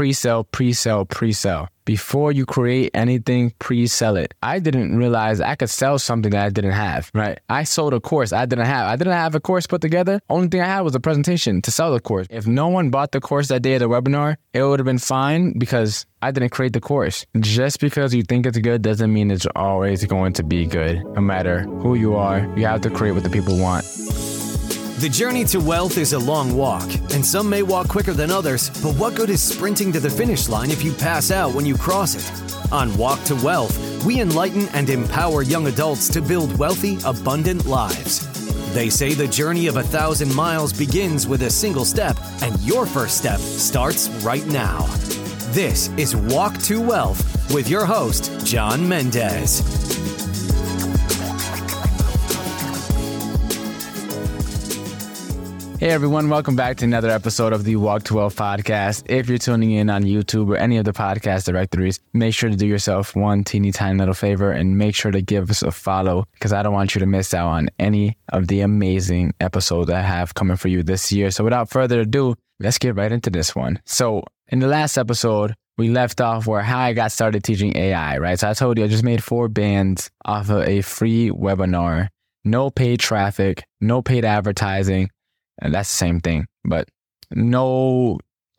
pre-sell, pre-sell, pre-sell. Before you create anything, pre-sell it. I didn't realize I could sell something that I didn't have, right? I sold a course I didn't have. I didn't have a course put together. Only thing I had was a presentation to sell the course. If no one bought the course that day of the webinar, it would have been fine because I didn't create the course. Just because you think it's good doesn't mean it's always going to be good. No matter who you are, you have to create what the people want. The journey to wealth is a long walk, and some may walk quicker than others, but what good is sprinting to the finish line if you pass out when you cross it? On Walk to Wealth, we enlighten and empower young adults to build wealthy, abundant lives. They say the journey of a thousand miles begins with a single step, and your first step starts right now. This is Walk to Wealth with your host, John Mendez. Hey everyone, welcome back to another episode of the Walk to Wealth podcast. If you're tuning in on YouTube or any of the podcast directories, make sure to do yourself one teeny tiny little favor and make sure to give us a follow because I don't want you to miss out on any of the amazing episodes I have coming for you this year. So without further ado, let's get right into this one. So in the last episode, we left off where how I got started teaching AI, right? So I told you I just made four bands off of a free webinar, no paid traffic, no paid advertising and that's the same thing, but no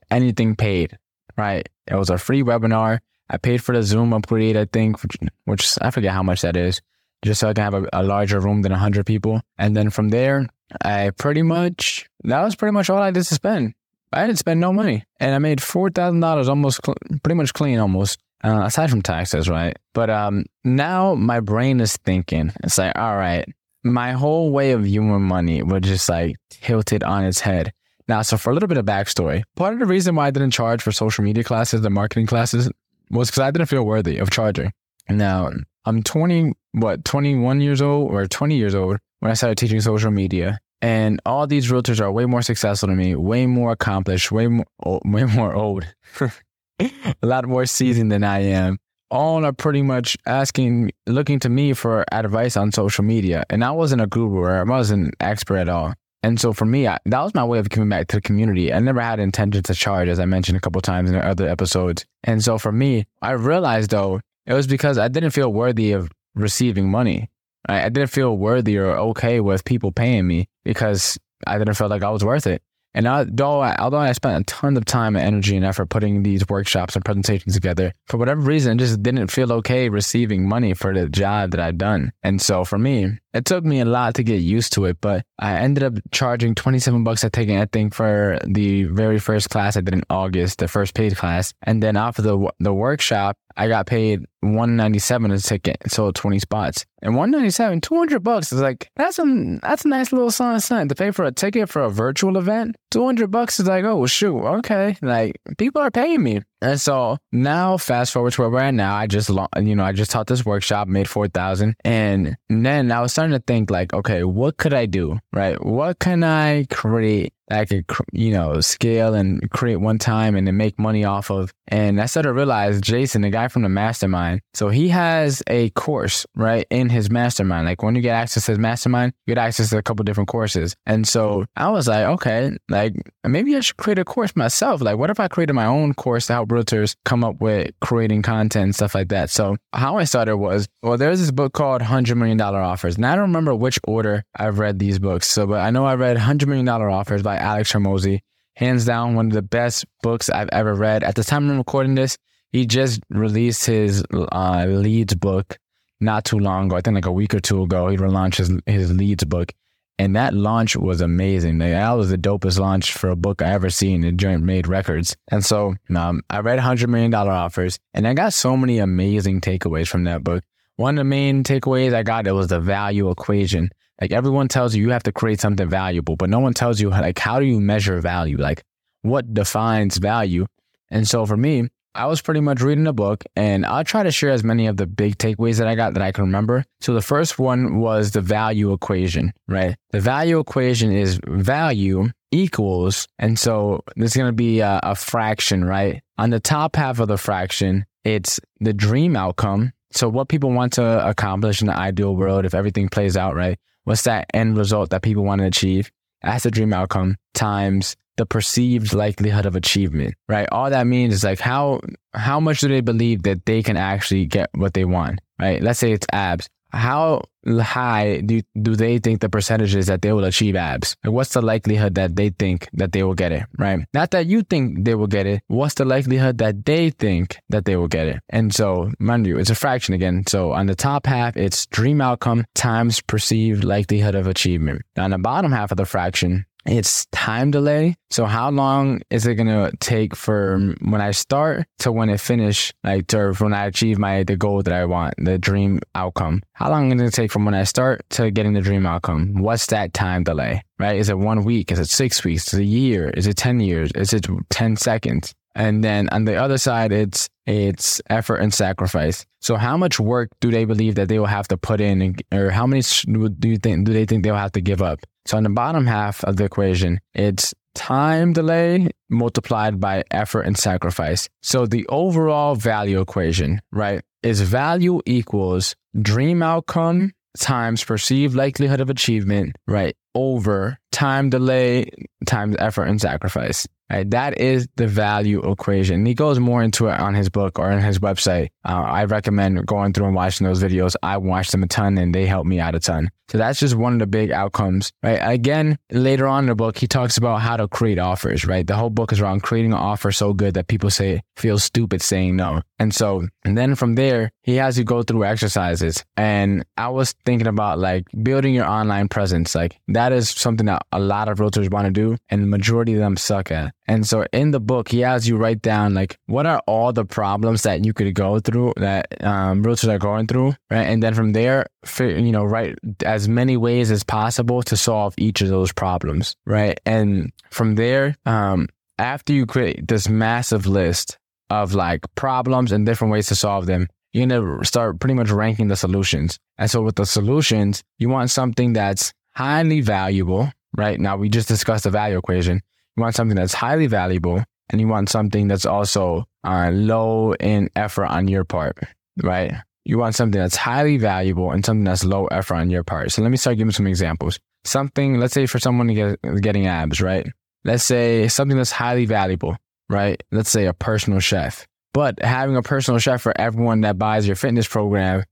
anything paid, right? It was a free webinar. I paid for the Zoom upgrade, I think, which I forget how much that is, just so I can have a, a larger room than 100 people. And then from there, I pretty much, that was pretty much all I did to spend. I didn't spend no money. And I made $4,000 almost, cl- pretty much clean almost. Uh, aside from taxes, right? But um, now my brain is thinking, it's like, all right, my whole way of viewing money was just like tilted on its head. Now, so for a little bit of backstory, part of the reason why I didn't charge for social media classes, the marketing classes, was because I didn't feel worthy of charging. Now, I'm 20, what, 21 years old or 20 years old when I started teaching social media. And all these realtors are way more successful than me, way more accomplished, way more, way more old, a lot more seasoned than I am all are pretty much asking, looking to me for advice on social media. And I wasn't a guru or I wasn't an expert at all. And so for me, I, that was my way of giving back to the community. I never had intention to charge, as I mentioned a couple times in other episodes. And so for me, I realized though, it was because I didn't feel worthy of receiving money. I, I didn't feel worthy or okay with people paying me because I didn't feel like I was worth it. And although I, although I spent a ton of time and energy and effort putting these workshops and presentations together, for whatever reason, it just didn't feel okay receiving money for the job that I'd done. And so for me, it took me a lot to get used to it, but I ended up charging 27 bucks a ticket, I think, for the very first class I did in August, the first paid class. And then after the, the workshop, I got paid 197 a ticket, sold 20 spots. And 197, 200 bucks is like, that's a, that's a nice little sign of sign to pay for a ticket for a virtual event. 200 bucks is like, oh, shoot, okay. Like, people are paying me. And so now, fast forward to where we're at now, I just, you know, I just taught this workshop, made 4,000. And then I was starting to think, like, okay, what could I do? Right? What can I create I could, you know, scale and create one time and then make money off of. And I started to realize Jason, the guy from the mastermind, so he has a course, right, in his mastermind. Like when you get access to his mastermind, you get access to a couple different courses. And so I was like, okay, like maybe I should create a course myself. Like, what if I created my own course to help realtors come up with creating content and stuff like that? So how I started was, well, there's this book called $100 Million Offers. And I don't remember which order I've read these books. So, but I know I read $100 Million Offers by Alex Hormozi. Hands down, one of the best books I've ever read. At the time I'm recording this, he just released his uh, leads book not too long ago. I think like a week or two ago, he relaunched his, his leads book. And that launch was amazing. Like, that was the dopest launch for a book I ever seen. It joint made records. And so um, I read $100 million offers and I got so many amazing takeaways from that book. One of the main takeaways I got, it was the value equation. Like everyone tells you you have to create something valuable, but no one tells you like how do you measure value? Like what defines value? And so for me, I was pretty much reading a book and I'll try to share as many of the big takeaways that I got that I can remember. So the first one was the value equation, right? The value equation is value equals, and so there's going to be a, a fraction, right? On the top half of the fraction, it's the dream outcome. So what people want to accomplish in the ideal world, if everything plays out right, what's that end result that people want to achieve? That's the dream outcome times the perceived likelihood of achievement, right? All that means is like how how much do they believe that they can actually get what they want, right? Let's say it's abs. How high do do they think the percentage is that they will achieve abs? Like what's the likelihood that they think that they will get it, right? Not that you think they will get it. What's the likelihood that they think that they will get it? And so, mind you, it's a fraction again. So on the top half, it's dream outcome times perceived likelihood of achievement. On the bottom half of the fraction, it's time delay. So how long is it gonna take for when I start to when it finish, like to when I achieve my the goal that I want, the dream outcome? How long is it take from when I start to getting the dream outcome? What's that time delay? Right? Is it one week? Is it six weeks? Is it a year? Is it ten years? Is it ten seconds? And then on the other side, it's it's effort and sacrifice. So how much work do they believe that they will have to put in, or how many do you think do they think they'll have to give up? So on the bottom half of the equation, it's time delay multiplied by effort and sacrifice. So the overall value equation, right, is value equals dream outcome times perceived likelihood of achievement, right, over time delay times effort and sacrifice. Right? That is the value equation. He goes more into it on his book or on his website. Uh, I recommend going through and watching those videos. I watched them a ton and they helped me out a ton. So that's just one of the big outcomes, right? Again, later on in the book, he talks about how to create offers, right? The whole book is around creating an offer so good that people say, feel stupid saying no. And so, and then from there, he has you go through exercises. And I was thinking about like building your online presence. Like that is something that a lot of realtors want to do and the majority of them suck at. And so in the book, he has you write down like what are all the problems that you could go through that um, realtors are going through, right? And then from there, you know, write as many ways as possible to solve each of those problems, right? And from there, um, after you create this massive list of like problems and different ways to solve them, you're gonna start pretty much ranking the solutions. And so with the solutions, you want something that's highly valuable, right? Now we just discussed the value equation. You want something that's highly valuable and you want something that's also uh, low in effort on your part, right? You want something that's highly valuable and something that's low effort on your part. So let me start giving some examples. Something, let's say for someone to get getting abs, right? Let's say something that's highly valuable, right? Let's say a personal chef. But having a personal chef for everyone that buys your fitness program,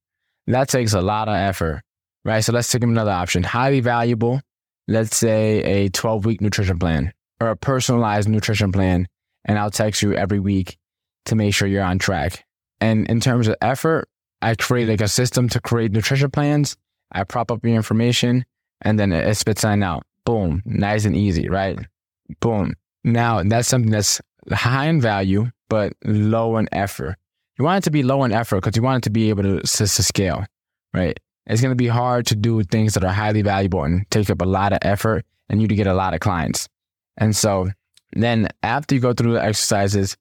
that takes a lot of effort, right? So let's take another option. Highly valuable, let's say a 12 week nutrition plan or a personalized nutrition plan. And I'll text you every week to make sure you're on track. And in terms of effort, I create like a system to create nutrition plans. I prop up your information and then it spits on out. Boom. Nice and easy, right? Boom. Now that's something that's high in value, but low in effort. You want it to be low in effort because you want it to be able to, to, to scale, right? It's going to be hard to do things that are highly valuable and take up a lot of effort and you to get a lot of clients. And so then after you go through the exercises,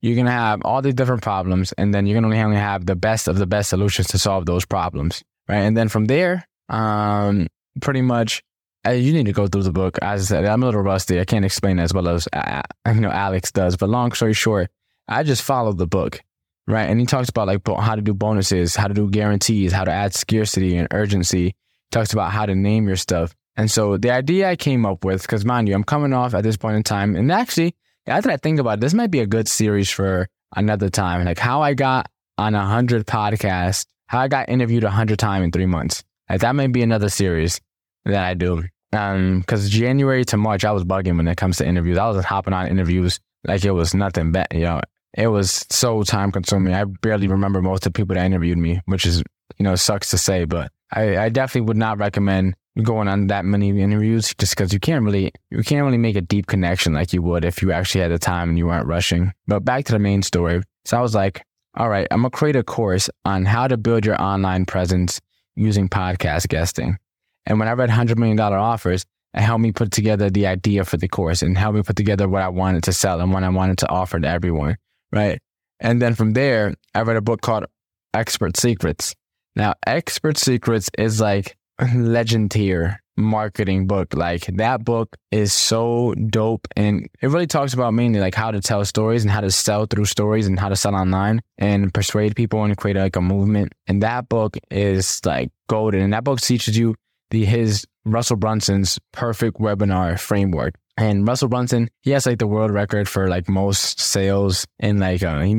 you're going to have all these different problems and then you're going to only have the best of the best solutions to solve those problems. Right. And then from there, um, pretty much uh, you need to go through the book. As I said, I'm a little rusty. I can't explain as well as uh, you know Alex does. But long story short, I just followed the book, right? And he talks about like how to do bonuses, how to do guarantees, how to add scarcity and urgency. He talks about how to name your stuff. And so the idea I came up with, because mind you, I'm coming off at this point in time, and actually after I think about it, this might be a good series for another time. Like how I got on a hundred podcasts, how I got interviewed a hundred times in three months. Like that might be another series that I do. Um, because January to March, I was bugging when it comes to interviews. I was hopping on interviews like it was nothing bad. you know, it was so time consuming. I barely remember most of the people that interviewed me, which is, you know, sucks to say, but I, I definitely would not recommend going on that many interviews just because you can't really you can't really make a deep connection like you would if you actually had the time and you weren't rushing. But back to the main story. So I was like, all right, I'm gonna create a course on how to build your online presence using podcast guesting. And when I read hundred million dollar offers, it helped me put together the idea for the course and helped me put together what I wanted to sell and what I wanted to offer to everyone. Right. And then from there, I read a book called Expert Secrets. Now, Expert Secrets is like legend tier marketing book. Like that book is so dope and it really talks about mainly like how to tell stories and how to sell through stories and how to sell online and persuade people and create like a movement. And that book is like golden. And that book teaches you the his Russell Brunson's perfect webinar framework. And Russell Brunson, he has like the world record for like most sales and like uh, he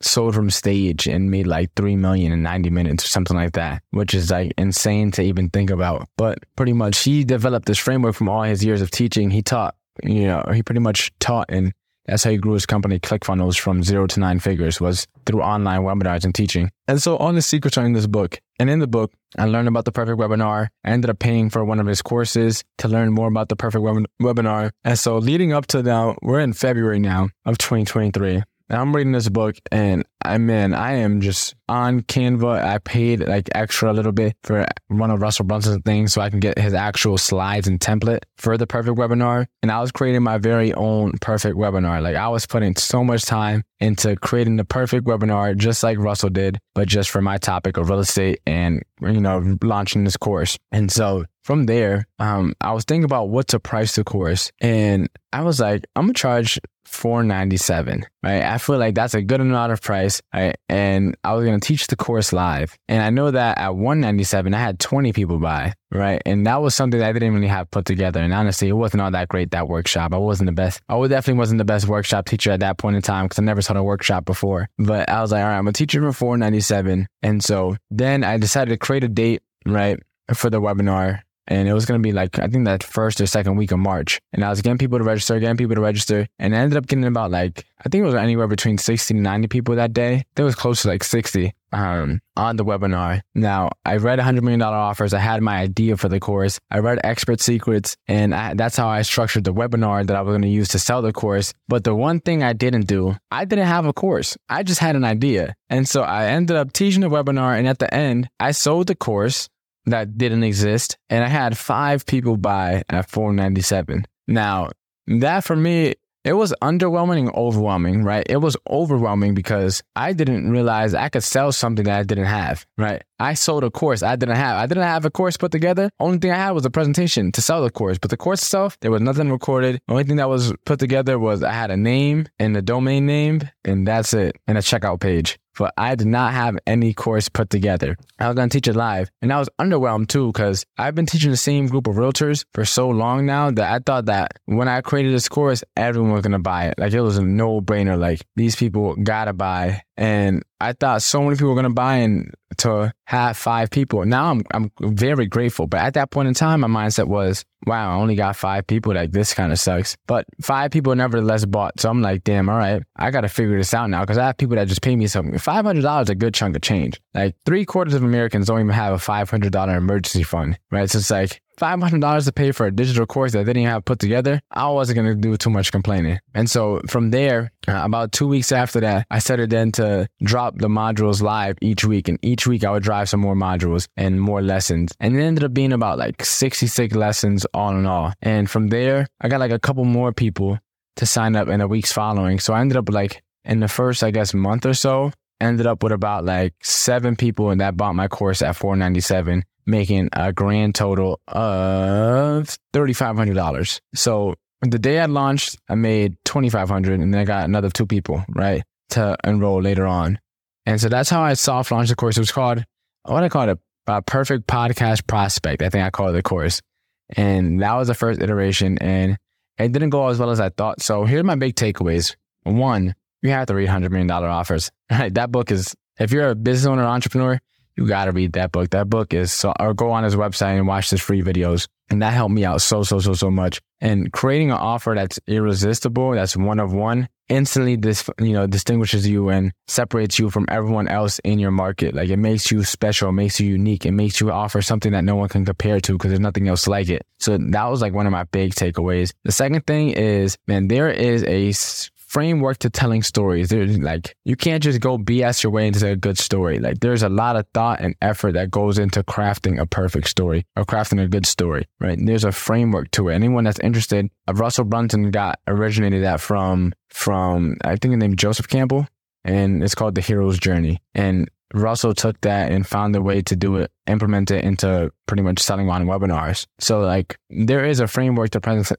sold from stage and made like 3 million in 90 minutes or something like that, which is like insane to even think about. But pretty much he developed this framework from all his years of teaching. He taught, you know, he pretty much taught and that's how he grew his company ClickFunnels from zero to nine figures was through online webinars and teaching. And so all the secrets are in this book. And in the book, I learned about the perfect webinar. I ended up paying for one of his courses to learn more about the perfect web- webinar. And so leading up to now, we're in February now of 2023. And I'm reading this book and I mean, I am just on Canva. I paid like extra a little bit for one of Russell Brunson's things so I can get his actual slides and template for the perfect webinar. And I was creating my very own perfect webinar. Like I was putting so much time into creating the perfect webinar, just like Russell did, but just for my topic of real estate and, you know, launching this course. And so from there, um, I was thinking about what to price the course. And I was like, I'm gonna charge 497 right? I feel like that's a good amount of price right? And i was to teach the course live. And i know that at 197 i had 20 people buy right? And that was something that i didn't really have put together. And honestly it wasn't all that great that workshop. I wasn't the best i definitely wasn't the best workshop teacher at that point in time because i never taught a workshop before. But i was like all right i'm a teacher for 497 and so then i decided to create a date right for the webinar and it was going to be like, I think that first or second week of March. And I was getting people to register, getting people to register. And I ended up getting about like, I think it was anywhere between 60 to 90 people that day. There was close to like 60 um, on the webinar. Now, I read $100 million offers. I had my idea for the course. I read expert secrets and I, that's how I structured the webinar that I was going to use to sell the course. But the one thing I didn't do, I didn't have a course. I just had an idea. And so I ended up teaching the webinar. And at the end, I sold the course that didn't exist, and I had five people buy at 497. Now, that for me, it was underwhelming and overwhelming, right? It was overwhelming because I didn't realize I could sell something that I didn't have, right? I sold a course I didn't have. I didn't have a course put together. Only thing I had was a presentation to sell the course, but the course itself, there was nothing recorded. Only thing that was put together was I had a name and a domain name, and that's it, and a checkout page but I did not have any course put together. I was going to teach it live and I was underwhelmed too because I've been teaching the same group of realtors for so long now that I thought that when I created this course, everyone was going to buy it. Like it was a no brainer. Like these people gotta buy. And I thought so many people were going to buy and to have five people. Now I'm, I'm very grateful. But at that point in time, my mindset was, wow, I only got five people. Like this kind of sucks. But five people nevertheless bought. So I'm like, damn, all right, I got to figure this out now because I have people that just pay me something. $500 is a good chunk of change. Like three quarters of Americans don't even have a $500 emergency fund, right? So it's like, $500 to pay for a digital course that they didn't even have put together, I wasn't going to do too much complaining. And so from there, uh, about two weeks after that, I started then to drop the modules live each week. And each week I would drive some more modules and more lessons. And it ended up being about like 66 lessons all in all. And from there, I got like a couple more people to sign up in the weeks following. So I ended up like in the first, I guess, month or so, ended up with about like seven people and that bought my course at 497 making a grand total of $3,500. So the day I launched, I made 2,500 and then I got another two people, right, to enroll later on. And so that's how I soft launched the course. It was called, what I call it, a perfect podcast prospect. I think I called it the course. And that was the first iteration and it didn't go as well as I thought. So here's my big takeaways. One, you have to read $100 million offers. Right? That book is, if you're a business owner, entrepreneur, you got to read that book. That book is so, or go on his website and watch his free videos. And that helped me out so, so, so, so much. And creating an offer that's irresistible, that's one of one, instantly this, you know, distinguishes you and separates you from everyone else in your market. Like it makes you special, it makes you unique, it makes you offer something that no one can compare to because there's nothing else like it. So that was like one of my big takeaways. The second thing is, man, there is a framework to telling stories. There's like, you can't just go BS your way into a good story. Like, there's a lot of thought and effort that goes into crafting a perfect story or crafting a good story, right? There's a framework to it. Anyone that's interested, uh, Russell Brunson got originated that from, from, I think the name Joseph Campbell, and it's called The Hero's Journey. And Russell took that and found a way to do it, implement it into pretty much selling on webinars. So like there is a framework to present,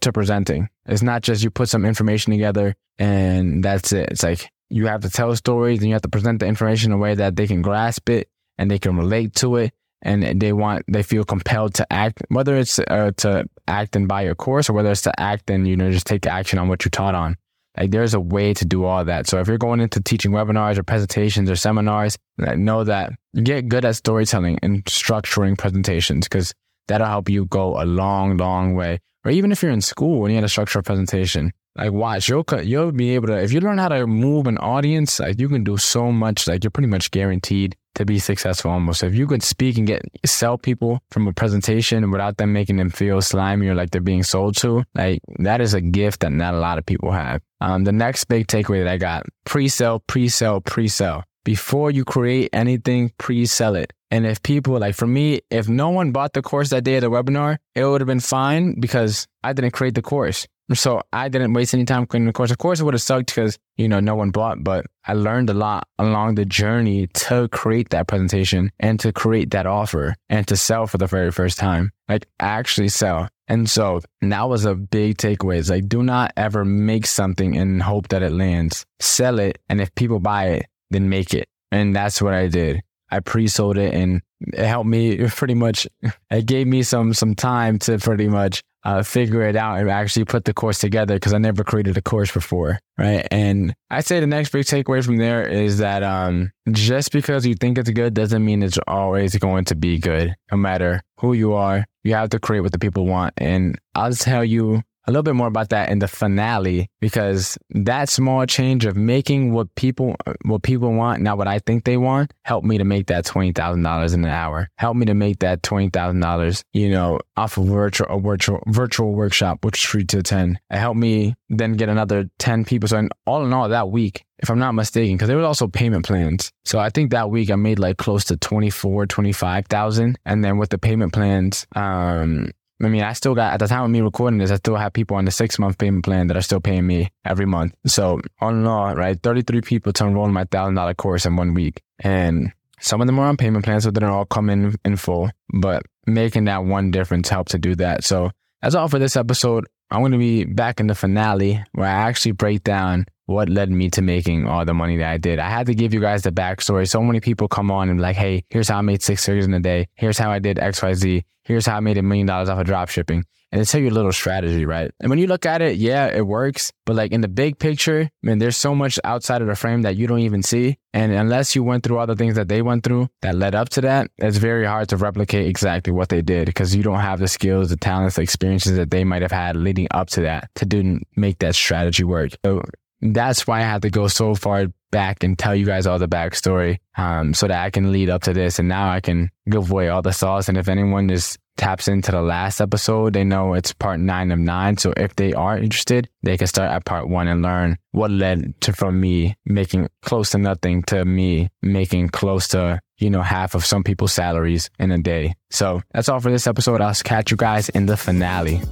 to presenting. It's not just you put some information together and that's it. It's like you have to tell stories and you have to present the information in a way that they can grasp it and they can relate to it and they want they feel compelled to act whether it's uh, to act and buy your course or whether it's to act and you know just take action on what you taught on like there's a way to do all that so if you're going into teaching webinars or presentations or seminars know that get good at storytelling and structuring presentations because that'll help you go a long long way. Or even if you're in school and you had a presentation like watch you'll you'll be able to if you learn how to move an audience like you can do so much like you're pretty much guaranteed to be successful almost. If you could speak and get sell people from a presentation without them making them feel slimy or like they're being sold to like that is a gift that not a lot of people have. Um, the next big takeaway that i got pre-sell pre-sell pre-sell. Before you create anything pre-sell it and if people like for me, if no one bought the course that day at the webinar, it would have been fine because I didn't create the course. So I didn't waste any time creating the course. Of course, it would have sucked because, you know, no one bought, but I learned a lot along the journey to create that presentation and to create that offer and to sell for the very first time, like actually sell. And so that was a big takeaway. It's like, do not ever make something and hope that it lands. Sell it. And if people buy it, then make it. And that's what I did. I pre-sold it and it helped me pretty much. It gave me some some time to pretty much uh, figure it out and actually put the course together because I never created a course before, right? And I say the next big takeaway from there is that um, just because you think it's good doesn't mean it's always going to be good. No matter who you are, you have to create what the people want. And I'll tell you a little bit more about that in the finale because that small change of making what people what people want, not what I think they want, helped me to make that twenty thousand dollars in an hour. Helped me to make that twenty thousand dollars, you know, off of virtual a virtual virtual workshop, which is free to attend. It helped me then get another ten people. So in, all in all, that week, if I'm not mistaken, because there was also payment plans. So I think that week I made like close to 24, 25,000. And then with the payment plans, um, I mean, I still got at the time of me recording this, I still have people on the six month payment plan that are still paying me every month. So all in all, right, 33 people to enroll in my thousand dollar course in one week. And some of them are on payment plans, so they don't all come in in full, but making that one difference helped to do that. So that's all for this episode. I'm going to be back in the finale where I actually break down what led me to making all the money that I did. I had to give you guys the backstory. So many people come on and like, hey, here's how I made six figures in a day. Here's how I did XYZ. Here's how I made a million dollars off of drop shipping. And they tell you a little strategy, right? And when you look at it, yeah, it works. But like in the big picture, man, there's so much outside of the frame that you don't even see. And unless you went through all the things that they went through that led up to that, it's very hard to replicate exactly what they did because you don't have the skills, the talents, the experiences that they might have had leading up to that to do make that strategy work. So that's why I had to go so far back and tell you guys all the backstory, um, so that I can lead up to this. And now I can give away all the sauce. And if anyone just taps into the last episode, they know it's part nine of nine. So if they are interested, they can start at part one and learn what led to from me making close to nothing to me making close to you know, half of some people's salaries in a day. So that's all for this episode. I'll catch you guys in the finale.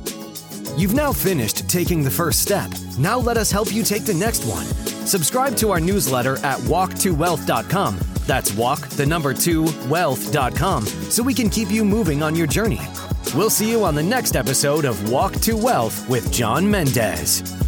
You've now finished taking the first step. Now let us help you take the next one. Subscribe to our newsletter at walk2wealth.com. That's walk, the number two, wealth.com, so we can keep you moving on your journey. We'll see you on the next episode of Walk to Wealth with John Mendez.